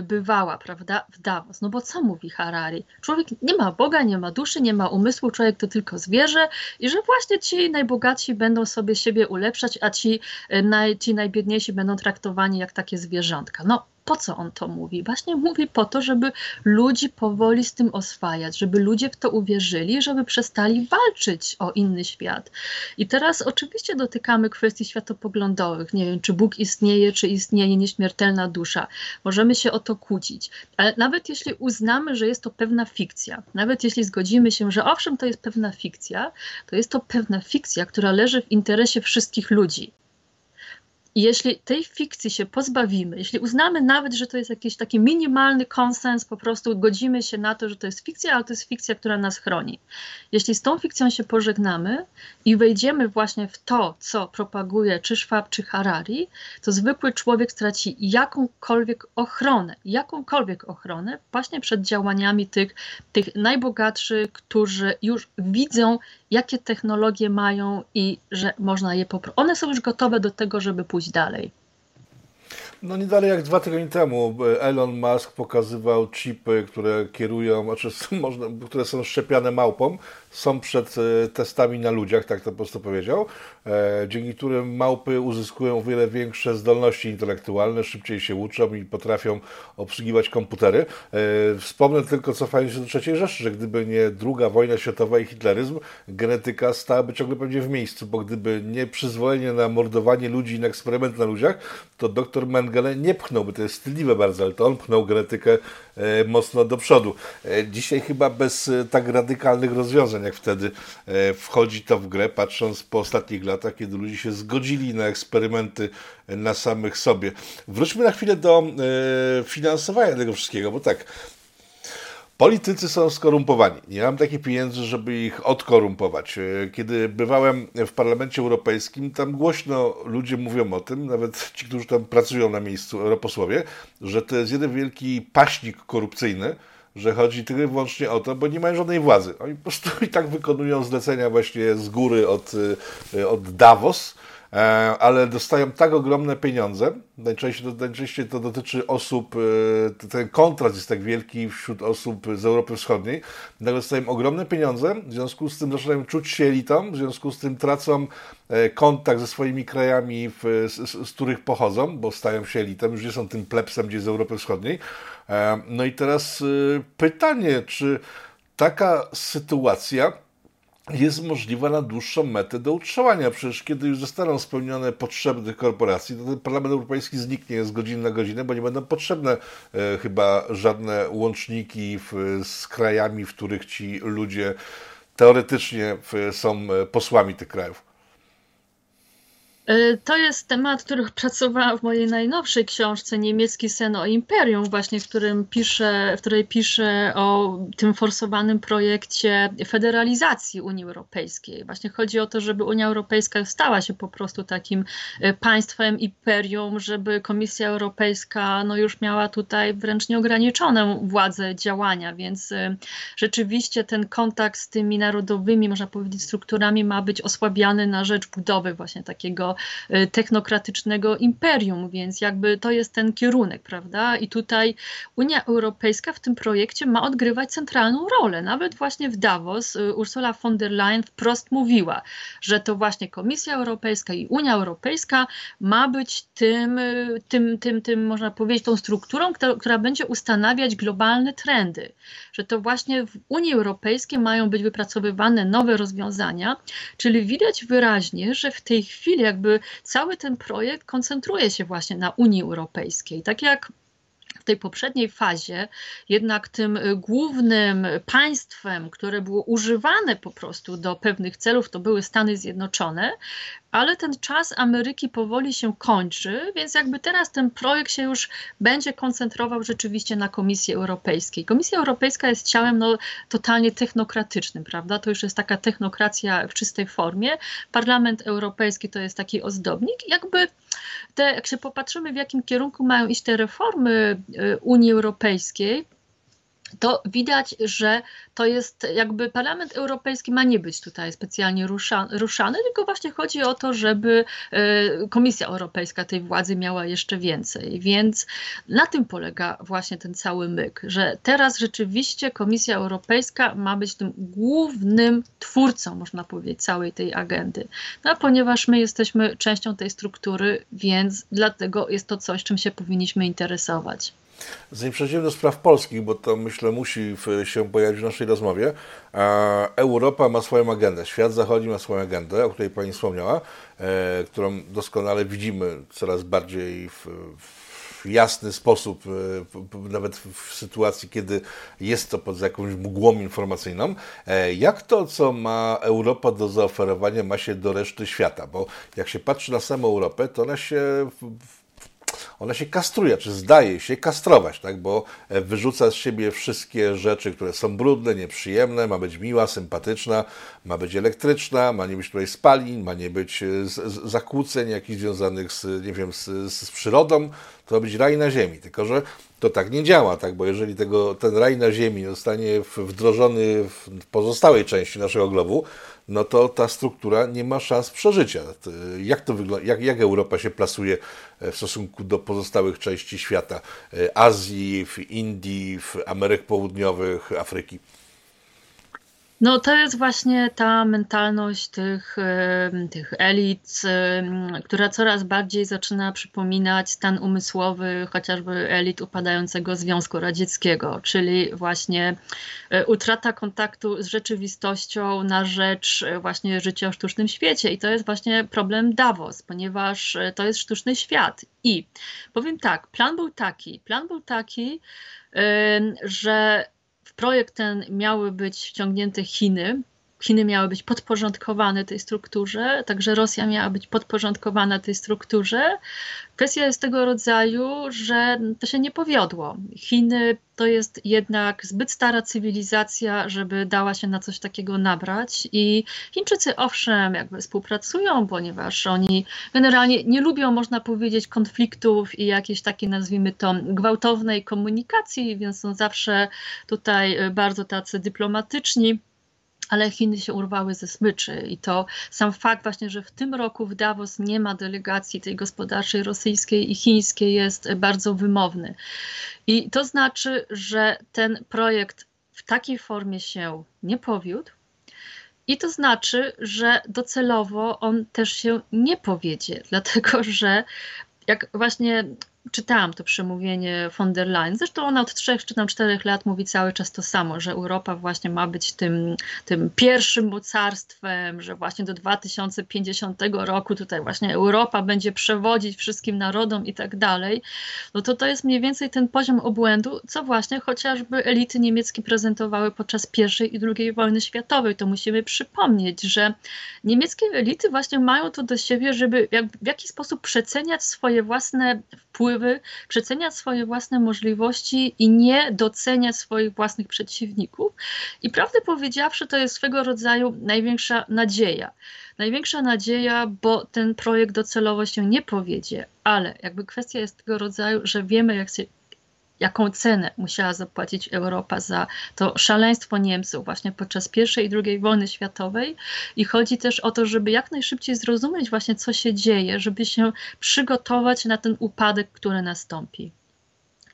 bywała, prawda, w Davos, no bo co mówi Harari? Człowiek nie ma Boga, nie ma duszy, nie ma umysłu, człowiek to tylko zwierzę i że właśnie ci najbogatsi będą sobie siebie ulepszać, a ci, e, naj, ci najbiedniejsi będą traktowani jak takie zwierzątka. No po co on to mówi? Właśnie mówi po to, żeby ludzi powoli z tym oswajać, żeby ludzie w to uwierzyli, żeby przestali walczyć o inny świat. I teraz oczywiście dotykamy kwestii światopoglądowych. Nie wiem, czy Bóg istnieje, czy istnieje nieśmiertelna dusza. Możemy się o to kłócić. Ale nawet jeśli uznamy, że jest to pewna fikcja, nawet jeśli zgodzimy się, że owszem, to jest pewna fikcja, to jest to pewna fikcja, która leży w interesie wszystkich ludzi I jeśli tej fikcji się pozbawimy, jeśli uznamy nawet, że to jest jakiś taki minimalny konsens, po prostu godzimy się na to, że to jest fikcja, ale to jest fikcja, która nas chroni. Jeśli z tą fikcją się pożegnamy i wejdziemy właśnie w to, co propaguje czy Schwab, czy Harari, to zwykły człowiek straci jakąkolwiek ochronę, jakąkolwiek ochronę właśnie przed działaniami tych, tych najbogatszych, którzy już widzą, jakie technologie mają i że można je poprawić. One są już gotowe do tego, żeby pójść dalej. No nie dalej jak dwa tygodnie temu Elon Musk pokazywał chipy, które kierują, znaczy są, można, które są szczepiane małpom, są przed e, testami na ludziach, tak to po prostu powiedział, e, dzięki którym małpy uzyskują o wiele większe zdolności intelektualne, szybciej się uczą i potrafią obsługiwać komputery. E, wspomnę tylko, cofając się do trzeciej Rzeszy, że gdyby nie druga wojna światowa i hitleryzm, genetyka stałaby ciągle pewnie w miejscu, bo gdyby nie przyzwolenie na mordowanie ludzi i na eksperyment na ludziach, to doktor Mengele nie pchnąłby, to jest wstydliwe bardzo, ale to on pchnął genetykę mocno do przodu. Dzisiaj chyba bez tak radykalnych rozwiązań, jak wtedy e, wchodzi to w grę, patrząc po ostatnich latach, kiedy ludzie się zgodzili na eksperymenty na samych sobie. Wróćmy na chwilę do e, finansowania tego wszystkiego, bo tak, Politycy są skorumpowani. Nie mam takich pieniędzy, żeby ich odkorumpować. E, kiedy bywałem w Parlamencie Europejskim, tam głośno ludzie mówią o tym, nawet ci, którzy tam pracują na miejscu, europosłowie, że to jest jeden wielki paśnik korupcyjny, że chodzi tylko i wyłącznie o to, bo nie mają żadnej władzy. Oni po prostu i tak wykonują zlecenia właśnie z góry od, y, od Davos, ale dostają tak ogromne pieniądze, najczęściej to, najczęściej to dotyczy osób, y, ten kontrast jest tak wielki wśród osób z Europy Wschodniej, nagle dostają ogromne pieniądze, w związku z tym zaczynają czuć się elitą, w związku z tym tracą e, kontakt ze swoimi krajami, z, z, których pochodzą, bo stają się elitą, już nie są tym plebsem gdzieś z Europy Wschodniej, E, no i teraz pytanie, czy taka sytuacja jest możliwa na dłuższą metę do utrzymania. Przecież kiedy już zostaną spełnione potrzeby korporacji, to ten Parlament Europejski zniknie z godziny na godzinę, bo nie będą potrzebne e, chyba żadne łączniki w, z krajami, w których ci ludzie teoretycznie są e, posłami tych krajów. E, to jest temat, który pracowałam w mojej najnowszej książce Niemiecki sen o imperium, właśnie w, którym piszę, w której piszę o tym forsowanym projekcie federalizacji Unii Europejskiej. Właśnie chodzi o to, żeby Unia Europejska stała się po prostu takim e, państwem imperium, żeby Komisja Europejska no już miała tutaj wręcz nieograniczoną władzę działania, więc e, rzeczywiście ten kontakt z tymi narodowymi, można powiedzieć, strukturami ma być osłabiany na rzecz budowy właśnie takiego Y, technokratycznego imperium, więc jakby to jest ten kierunek, prawda? I tutaj Unia Europejska w tym projekcie ma odgrywać centralną rolę. Nawet właśnie w Davos y, Ursula von der Leyen wprost mówiła, że to właśnie Komisja Europejska i Unia Europejska ma być tym, y, tym, tym, tym można powiedzieć, tą strukturą, która, która będzie ustanawiać globalne trendy. Że to właśnie w Unii Europejskiej mają być wypracowywane nowe rozwiązania, czyli widać wyraźnie, że w tej chwili jakby jakby cały ten projekt koncentruje się właśnie na Unii Europejskiej. Tak jak w tej poprzedniej fazie jednak tym głównym państwem, które było używane po prostu do pewnych celów, to były Stany Zjednoczone, ale ten czas Ameryki powoli się kończy, więc jakby teraz ten projekt się już będzie koncentrował rzeczywiście na Komisji Europejskiej. Komisja Europejska jest ciałem no, totalnie technokratycznym, prawda? To już jest taka technokracja w czystej formie. Parlament Europejski to jest taki ozdobnik. Jakby te, jak się popatrzymy, w jakim kierunku mają iść te reformy y, Unii Europejskiej, to widać, że to jest jakby Parlament Europejski ma nie być tutaj specjalnie ruszany, ruszany, tylko właśnie chodzi o to, żeby e, Komisja Europejska tej władzy miała jeszcze więcej. Więc na tym polega właśnie ten cały myk, że teraz rzeczywiście Komisja Europejska ma być tym głównym twórcą, można powiedzieć, całej tej agendy. No a ponieważ my jesteśmy częścią tej struktury, więc dlatego jest to coś, czym się powinniśmy interesować. Zanim do spraw polskich, bo to myślę musi się pojawić w naszej rozmowie, Europa ma swoją agendę, świat zachodni ma swoją agendę, o której Pani wspomniała, e, którą doskonale widzimy coraz bardziej w, w w jasny sposób, nawet w sytuacji, kiedy jest to pod jakąś mgłą informacyjną. Jak to, co ma Europa do zaoferowania, ma się do reszty świata? Bo jak się patrzy na samą Europę, to ona się ona się kastruje, czy zdaje się kastrować, tak? bo e, wyrzuca z siebie wszystkie rzeczy, które są brudne, nieprzyjemne, ma być miła, sympatyczna, ma być elektryczna, ma nie być tutaj spalin, ma nie być e, z, z, zakłóceń jakichś związanych z, nie wiem, z, z przyrodą, to ma być raj na ziemi, tylko że to tak nie działa, tak? bo jeżeli tego, ten raj na ziemi zostanie wdrożony w pozostałej części naszego globu, no to ta struktura nie ma szans przeżycia. Jak, to wygląda, jak, jak Europa się plasuje e, w stosunku do pozostałych części świata? E, Azji, w Indii, w Ameryk Południowych, Afryki? No to jest właśnie ta mentalność tych, tych elit, która coraz bardziej zaczyna przypominać stan umysłowy chociażby elit upadającego Związku Radzieckiego, czyli właśnie e, utrata kontaktu z rzeczywistością na rzecz e, właśnie życia w sztucznym świecie. I to jest właśnie problem Davos, ponieważ e, to jest sztuczny świat. I powiem tak, plan był taki, plan był taki, że projekt ten miały być wciągnięte Chiny. Chiny miały być podporządkowane tej strukturze, także Rosja miała być podporządkowana tej strukturze. Kwestia jest tego rodzaju, że to się nie powiodło. Chiny to jest jednak zbyt stara cywilizacja, żeby dała się na coś takiego nabrać. I Chińczycy owszem, jakby współpracują, ponieważ oni generalnie nie lubią, można powiedzieć, konfliktów i jakiejś takiej, nazwijmy to, gwałtownej komunikacji, więc są zawsze tutaj bardzo tacy dyplomatyczni ale Chiny się urwały ze smyczy i to sam fakt właśnie, że w tym roku w Davos nie ma delegacji tej gospodarczej rosyjskiej i chińskiej jest bardzo wymowny. I to znaczy, że ten projekt w takiej formie się nie powiódł. I to znaczy, że docelowo on też się nie powiedzie, dlatego że jak właśnie czytałam to przemówienie von der Leyen. Zresztą ona od trzech czy tam czterech lat mówi cały czas to samo, że Europa właśnie ma być tym, tym pierwszym mocarstwem, że właśnie do 2050 roku tutaj właśnie Europa będzie przewodzić wszystkim narodom i tak dalej. No to to jest mniej więcej ten poziom obłędu, co właśnie chociażby elity niemieckie prezentowały podczas I i II wojny światowej. To musimy przypomnieć, że niemieckie elity właśnie mają to do siebie, żeby jak, w jakiś sposób przeceniać swoje własne wpływy wpływy, przeceniać swoje własne możliwości i nie doceniać swoich własnych przeciwników. I prawdę powiedziawszy, to jest swego rodzaju największa nadzieja. Największa nadzieja, bo ten projekt docelowo się nie powiedzie, ale jakby kwestia jest tego rodzaju, że wiemy, jak się jaką cenę musiała zapłacić Europa za to szaleństwo Niemców właśnie podczas I i II wojny światowej. I chodzi też o to, żeby jak najszybciej zrozumieć właśnie, co się dzieje, żeby się przygotować na ten upadek, który nastąpi.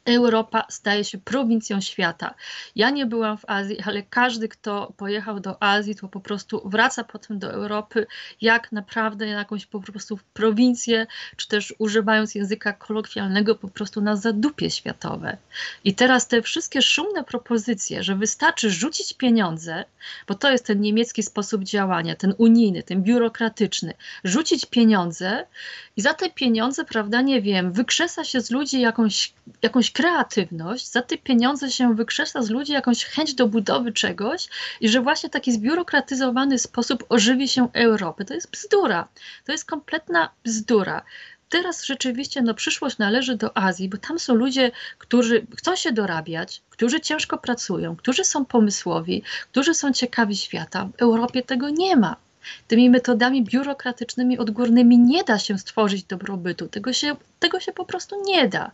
Europa staje się prowincją świata. Ja nie byłam w Azji, ale każdy, kto pojechał do Azji, to po prostu wraca potem do Europy, jak naprawdę jakąś po prostu prowincję, czy też używając języka kolokwialnego, po prostu na zadupie światowe. I teraz te wszystkie szumne propozycje, że wystarczy rzucić pieniądze, bo to jest ten niemiecki sposób działania, ten unijny, ten biurokratyczny, rzucić pieniądze i za te pieniądze, prawda, nie wiem, wykrzesa się z ludzi jakąś, jakąś kreatywność, za te pieniądze się wykrzesa z ludzi jakąś chęć do budowy czegoś i że właśnie taki zbiurokratyzowany sposób ożywi się Europy. To jest bzdura. To jest kompletna bzdura teraz rzeczywiście no, przyszłość należy do Azji, bo tam są ludzie, którzy chcą się dorabiać, którzy ciężko pracują, którzy są pomysłowi, którzy są ciekawi świata. W Europie tego nie ma. Tymi metodami biurokratycznymi, odgórnymi nie da się stworzyć dobrobytu. Tego się, tego się po prostu nie da.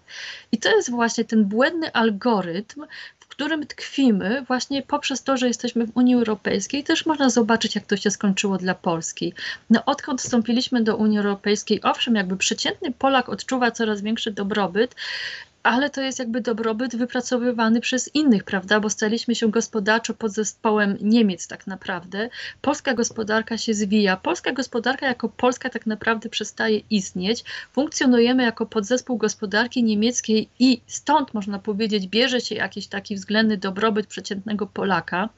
I to jest właśnie ten błędny algorytm, w którym tkwimy właśnie poprzez to, że jesteśmy w Unii Europejskiej. Też można zobaczyć, jak to się skończyło dla Polski. No, odkąd wstąpiliśmy do Unii Europejskiej, owszem, jakby przeciętny Polak odczuwa coraz większy dobrobyt, ale to jest jakby dobrobyt wypracowywany przez innych, prawda? Bo staliśmy się gospodarczo pod zespołem Niemiec tak naprawdę. Polska gospodarka się zwija. Polska gospodarka jako Polska tak naprawdę przestaje istnieć. Funkcjonujemy jako podzespół gospodarki niemieckiej i stąd można powiedzieć bierze się jakiś taki względny dobrobyt przeciętnego Polaka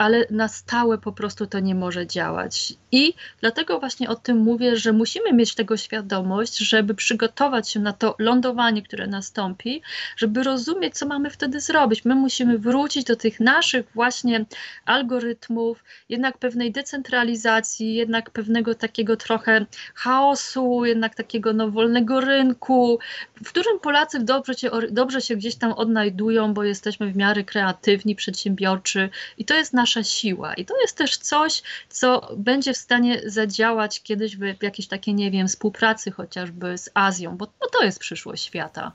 ale na stałe po prostu to nie może działać. I dlatego właśnie o tym mówię, że musimy mieć tego świadomość, żeby przygotować się na to lądowanie, które nastąpi, żeby rozumieć, co mamy wtedy zrobić. My musimy wrócić do tych naszych właśnie algorytmów, jednak pewnej decentralizacji, jednak pewnego takiego trochę chaosu, jednak takiego no, wolnego rynku, w którym Polacy dobrze się, dobrze się gdzieś tam odnajdują, bo jesteśmy w miarę kreatywni, przedsiębiorczy i to jest nasza siła. I to jest też coś, co będzie w stanie zadziałać kiedyś w jakiejś takiej, nie wiem, współpracy chociażby z Azją, bo no, to jest przyszłość świata.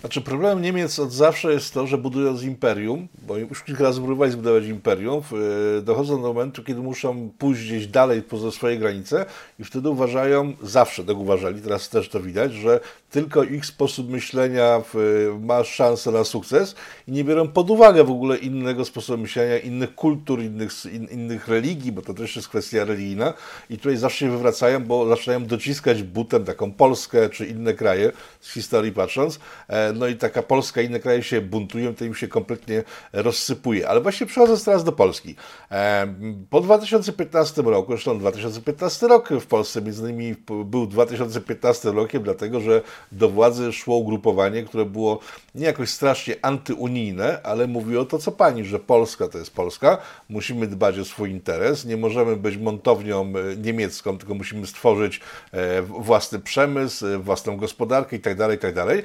Znaczy problemem Niemiec od zawsze jest to, że budując imperium, bo już kilka razy próbowali zbudować imperium, dochodzą do momentu, kiedy muszą pójść gdzieś dalej poza swoje granice i wtedy uważają, zawsze tak uważali, teraz też to widać, że tylko ich sposób myślenia ma szansę na sukces i nie biorą pod uwagę w ogóle innego sposobu myślenia, innych kultur, innych, in, innych religii, bo to też jest kwestia religijna. I tutaj zawsze się wywracają, bo zaczynają dociskać butem taką Polskę czy inne kraje z historii patrząc, e, no i taka Polska, inne kraje się buntują, to im się kompletnie rozsypuje. Ale właśnie przechodząc teraz do Polski. E, po 2015 roku, zresztą 2015 rok w Polsce między innymi był 2015 rokiem, dlatego że do władzy szło ugrupowanie, które było nie jakoś strasznie antyunijne, ale mówiło to, co pani, że Polska to jest Polska, musimy dbać o swój interes, nie możemy być montownią e, niemiecką, tylko musimy stworzyć e, własny przemysł, własną gospodarkę itd., tak itd. Tak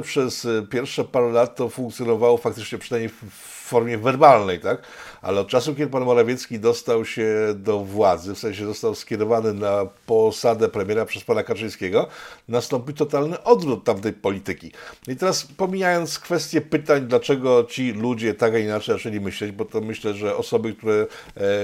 Przez pierwsze parę lat to funkcjonowało faktycznie przynajmniej w formie werbalnej, tak? Ale od czasu, kiedy pan Morawiecki dostał się do władzy, w sensie został skierowany na posadę premiera przez pana Kaczyńskiego, nastąpił totalny odwrót tamtej polityki. I teraz pomijając kwestię pytań, dlaczego ci ludzie tak a inaczej zaczęli myśleć, bo to myślę, że osoby, które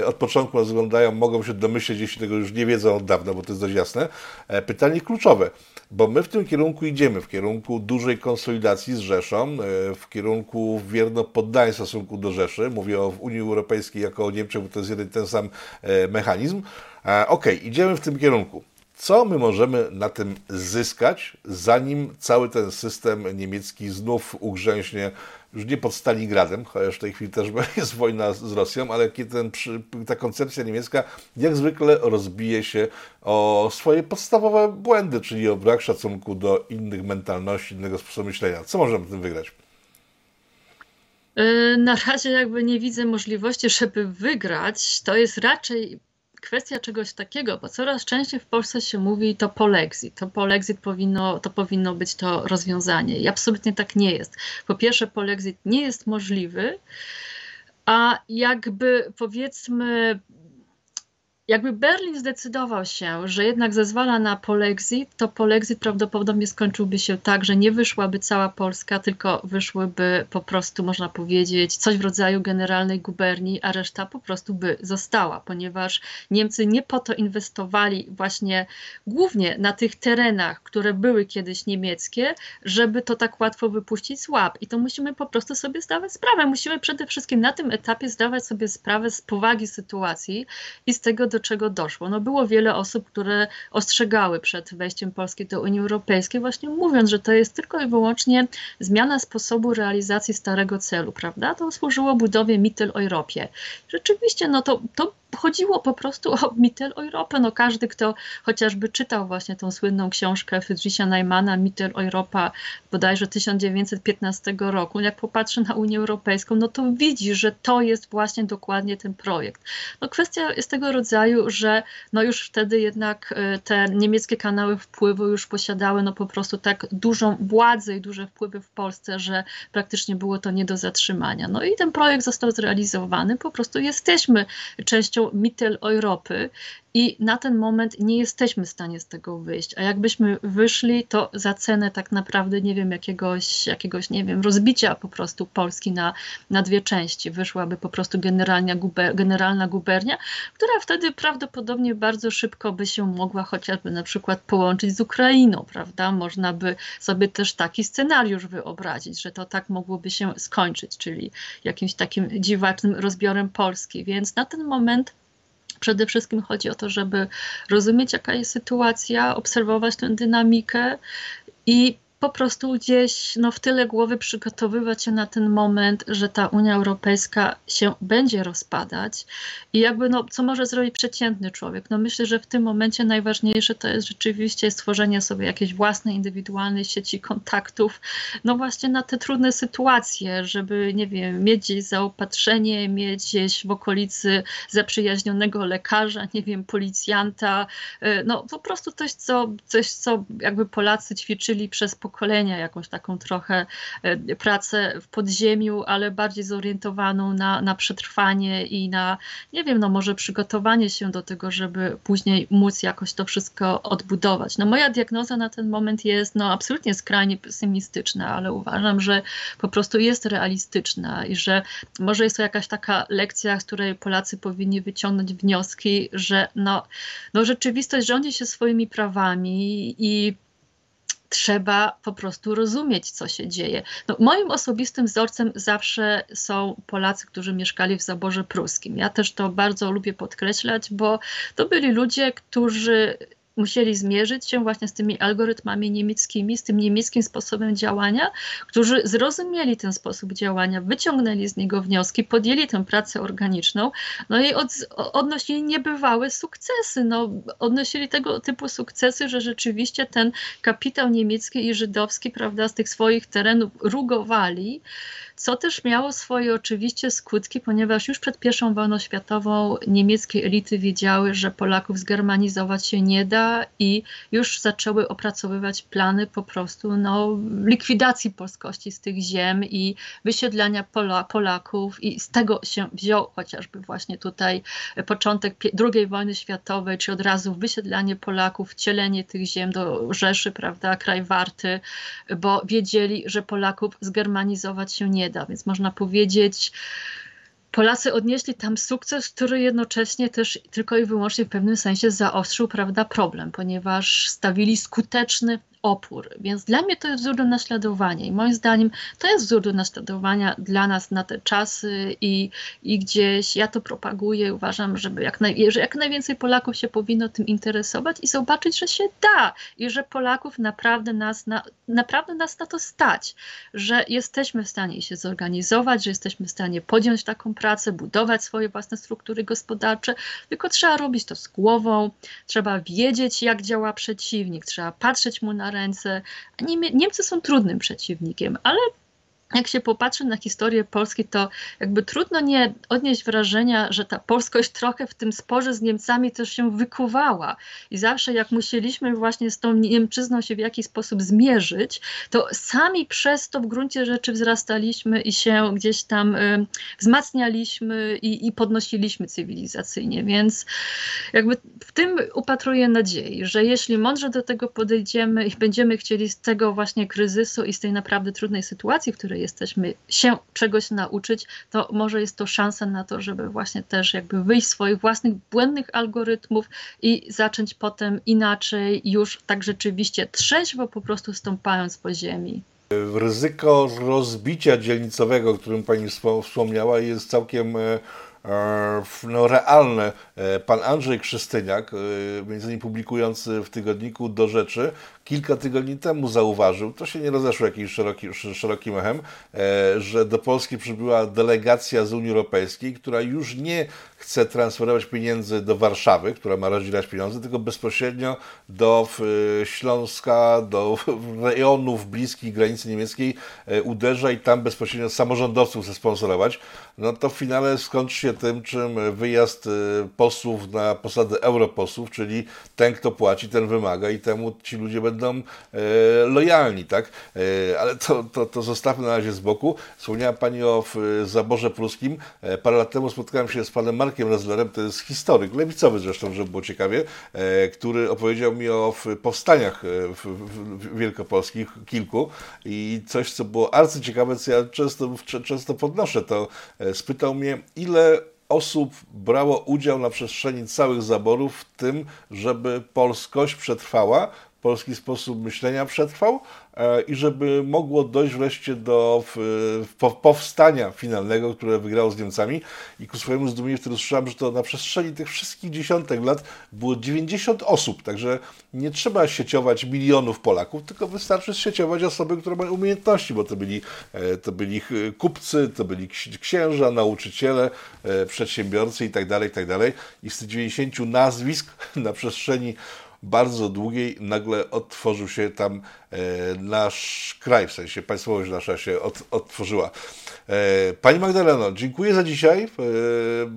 e, od początku nas oglądają, mogą się domyśleć, jeśli tego już nie wiedzą od dawna, bo to jest dość jasne. E, pytanie kluczowe, bo my w tym kierunku idziemy, w kierunku dużej konsolidacji z Rzeszą, e, w kierunku wierno poddaństwa stosunku do Rzeszy. Mówię o Unii Europejskiej jako o Niemczech, bo to jest jeden ten sam e, mechanizm. E, ok, idziemy w tym kierunku. Co my możemy na tym zyskać, zanim cały ten system niemiecki znów ugrzęśnie już nie pod Stalingradem, chociaż w tej chwili też jest wojna z Rosją, ale ten, ta koncepcja niemiecka jak zwykle rozbije się o swoje podstawowe błędy, czyli o brak szacunku do innych mentalności, innego sposobu myślenia. Co możemy tym wygrać? Y, na razie jakby nie widzę możliwości, żeby wygrać. To jest raczej kwestia czegoś takiego, bo coraz częściej w Polsce się mówi to polexit. To polexit powinno, to powinno być to rozwiązanie. I absolutnie tak nie jest. Po pierwsze, polexit nie jest możliwy, a jakby powiedzmy jakby Berlin zdecydował się, że jednak zezwala na polexit, to polexit prawdopodobnie skończyłby się tak, że nie wyszłaby cała Polska, tylko wyszłyby po prostu, można powiedzieć, coś w rodzaju generalnej guberni, a reszta po prostu by została, ponieważ Niemcy nie po to inwestowali właśnie głównie na tych terenach, które były kiedyś niemieckie, żeby to tak łatwo wypuścić z łap. I to musimy po prostu sobie zdawać sprawę. Musimy przede wszystkim na tym etapie zdawać sobie sprawę z powagi sytuacji i z tego, do czego doszło. No było wiele osób, które ostrzegały przed wejściem Polski do Unii Europejskiej, właśnie mówiąc, że to jest tylko i wyłącznie zmiana sposobu realizacji starego celu, prawda? To służyło budowie Mitteleuropie. Rzeczywiście, no to, to chodziło po prostu o Mitteleurope. No każdy, kto chociażby czytał właśnie tą słynną książkę Friedricha Neumana Mitteleuropa bodajże 1915 roku, jak popatrzy na Unię Europejską, no to widzi, że to jest właśnie dokładnie ten projekt. No kwestia jest tego rodzaju, że no już wtedy jednak e, te niemieckie kanały wpływu już posiadały no po prostu tak dużą władzę i duże wpływy w Polsce, że praktycznie było to nie do zatrzymania. No i ten projekt został zrealizowany, po prostu jesteśmy częścią częścią Europy i na ten moment nie jesteśmy w stanie z tego wyjść. A jakbyśmy wyszli, to za cenę tak naprawdę, nie wiem, jakiegoś, jakiegoś nie wiem, rozbicia po prostu Polski na, na dwie części. Wyszłaby po prostu generalna, guber, generalna gubernia, która wtedy prawdopodobnie bardzo szybko by się mogła chociażby na przykład połączyć z Ukrainą, prawda? Można by sobie też taki scenariusz wyobrazić, że to tak mogłoby się skończyć, czyli jakimś takim dziwacznym rozbiorem Polski. Więc na ten moment Przede wszystkim chodzi o to, żeby rozumieć, jaka jest sytuacja, obserwować tę dynamikę i po prostu gdzieś no, w tyle głowy przygotowywać się na ten moment, że ta Unia Europejska się będzie rozpadać i jakby no, co może zrobić przeciętny człowiek? No myślę, że w tym momencie najważniejsze to jest rzeczywiście stworzenie sobie jakiejś własnej, indywidualnej sieci kontaktów, no właśnie na te trudne sytuacje, żeby, nie wiem, mieć gdzieś zaopatrzenie, mieć gdzieś w okolicy zaprzyjaźnionego lekarza, nie wiem, policjanta, y, no po prostu coś, co, coś, co jakby Polacy ćwiczyli przez pokolenia, jakąś taką trochę y, pracę w podziemiu, ale bardziej zorientowaną na, na przetrwanie i na, nie wiem, no może przygotowanie się do tego, żeby później móc jakoś to wszystko odbudować. No moja diagnoza na ten moment jest no absolutnie skrajnie pesymistyczna, ale uważam, że po prostu jest realistyczna i że może jest to jakaś taka lekcja, z której Polacy powinni wyciągnąć wnioski, że no, no rzeczywistość rządzi się swoimi prawami i trzeba po prostu rozumieć, co się dzieje. No, moim osobistym wzorcem zawsze są Polacy, którzy mieszkali w zaborze pruskim. Ja też to bardzo lubię podkreślać, bo to byli ludzie, którzy musieli zmierzyć się właśnie z tymi algorytmami niemieckimi, z tym niemieckim sposobem działania, którzy zrozumieli ten sposób działania, wyciągnęli z niego wnioski, podjęli tę pracę organiczną, no i od, odnosili niebywałe sukcesy. No, odnosili tego typu sukcesy, że rzeczywiście ten kapitał niemiecki i żydowski, prawda, z tych swoich terenów rugowali co też miało swoje oczywiście skutki, ponieważ już przed I wojną światową niemieckie elity wiedziały, że Polaków zgermanizować się nie da i już zaczęły opracowywać plany po prostu no, likwidacji polskości z tych ziem i wysiedlania Pola, Polaków i z tego się wziął chociażby właśnie tutaj początek II wojny światowej, czy od razu wysiedlanie Polaków, wcielenie tych ziem do Rzeszy, prawda, kraj warty, bo wiedzieli, że Polaków zgermanizować się nie da, więc można powiedzieć, Polacy odnieśli tam sukces, który jednocześnie też tylko i wyłącznie w pewnym sensie zaostrzył prawda, problem, ponieważ stawili skuteczny opór. Więc dla mnie to jest wzór do naśladowania i moim zdaniem to jest wzór do naśladowania dla nas na te czasy i, i gdzieś ja to propaguję. Uważam, żeby jak, naj, że jak najwięcej Polaków się powinno tym interesować i zobaczyć, że się da i że Polaków naprawdę nas na, naprawdę nas na to stać, że jesteśmy w stanie się zorganizować, że jesteśmy w stanie podjąć taką pracę, budować swoje własne struktury gospodarcze, tylko trzeba robić to z głową, trzeba wiedzieć, jak działa przeciwnik, trzeba patrzeć mu na ręce. Niemcy są trudnym przeciwnikiem, ale jak się popatrzy na historię Polski, to jakby trudno nie odnieść wrażenia, że ta polskość trochę w tym sporze z Niemcami też się wykuwała. I zawsze jak musieliśmy właśnie z tą Niemczyzną się w jakiś sposób zmierzyć, to sami przez to w gruncie rzeczy wzrastaliśmy i się gdzieś tam y, wzmacnialiśmy i, i podnosiliśmy cywilizacyjnie. Więc jakby w tym upatruję nadziei, że jeśli mądrze do tego podejdziemy i będziemy chcieli z tego właśnie kryzysu i z tej naprawdę trudnej sytuacji, w której jesteśmy, się czegoś nauczyć, to może jest to szansa na to, żeby właśnie też jakby wyjść z swoich własnych błędnych algorytmów i zacząć potem inaczej, już tak rzeczywiście trzeźwo po prostu stąpając po ziemi. Ryzyko rozbicia dzielnicowego, o którym Pani wspomniała, jest całkiem e, no, realne. E, pan Andrzej Krzystyniak, e, między innymi publikujący w tygodniku Do Rzeczy, kilka tygodni temu zauważył, to się nie rozeszło jakimś szeroki, szerokim echem, że do Polski przybyła delegacja z Unii Europejskiej, która już nie chce transferować pieniędzy do Warszawy, która ma rozdzielać pieniądze, tylko bezpośrednio do Śląska, do rejonów bliskich granicy niemieckiej uderza i tam bezpośrednio samorządowców chce sponsorować. No to w finale skończy się tym, czym wyjazd y, posłów na posadę europosłów, czyli ten, kto płaci, ten wymaga i temu ci ludzie będą lojalni, tak? Ale to, to, to zostawmy na razie z boku. Wspomniała Pani o zaborze pruskim. E, parę lat temu spotkałem się z panem Markiem Rezlerem, to jest historyk, lewicowy zresztą, żeby było ciekawie, który opowiedział mi o powstaniach wielkopolskich, kilku i coś, co było arcyciekawe, co ja często, często podnoszę, to spytał mnie, ile osób brało udział na przestrzeni całych zaborów w tym, żeby polskość przetrwała, polski sposób myślenia przetrwał e, i żeby mogło dojść wreszcie do powstania finalnego, które wygrało z Niemcami. I ku swojemu zdumieniu wtedy słyszałem, że to na przestrzeni tych wszystkich dziesiątek lat było 90 osób, także nie trzeba sieciować milionów Polaków, tylko wystarczy sieciować osoby, które mają umiejętności, bo to byli, e, to byli kupcy, to byli księża, nauczyciele, e, przedsiębiorcy itd., tak itd. Tak I z tych 90 nazwisk na przestrzeni bardzo długiej nagle otworzył się tam e, nasz kraj, w sensie państwowość nasza się od, otworzyła. E, Pani Magdaleno, dziękuję za dzisiaj. E,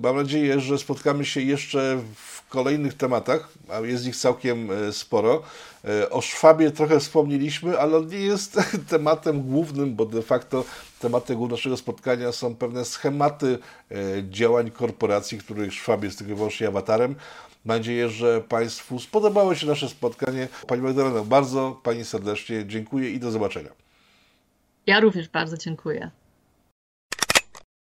mam nadzieję, że spotkamy się jeszcze w kolejnych tematach, a jest ich całkiem sporo. O Szwabie trochę wspomnieliśmy, ale on nie jest tematem głównym, bo de facto tematem naszego spotkania są pewne schematy działań korporacji, których Szwab jest tylko wyłącznie awatarem. Mam nadzieję, że Państwu spodobało się nasze spotkanie. Pani Magdalena, bardzo Pani serdecznie dziękuję i do zobaczenia. Ja również bardzo dziękuję.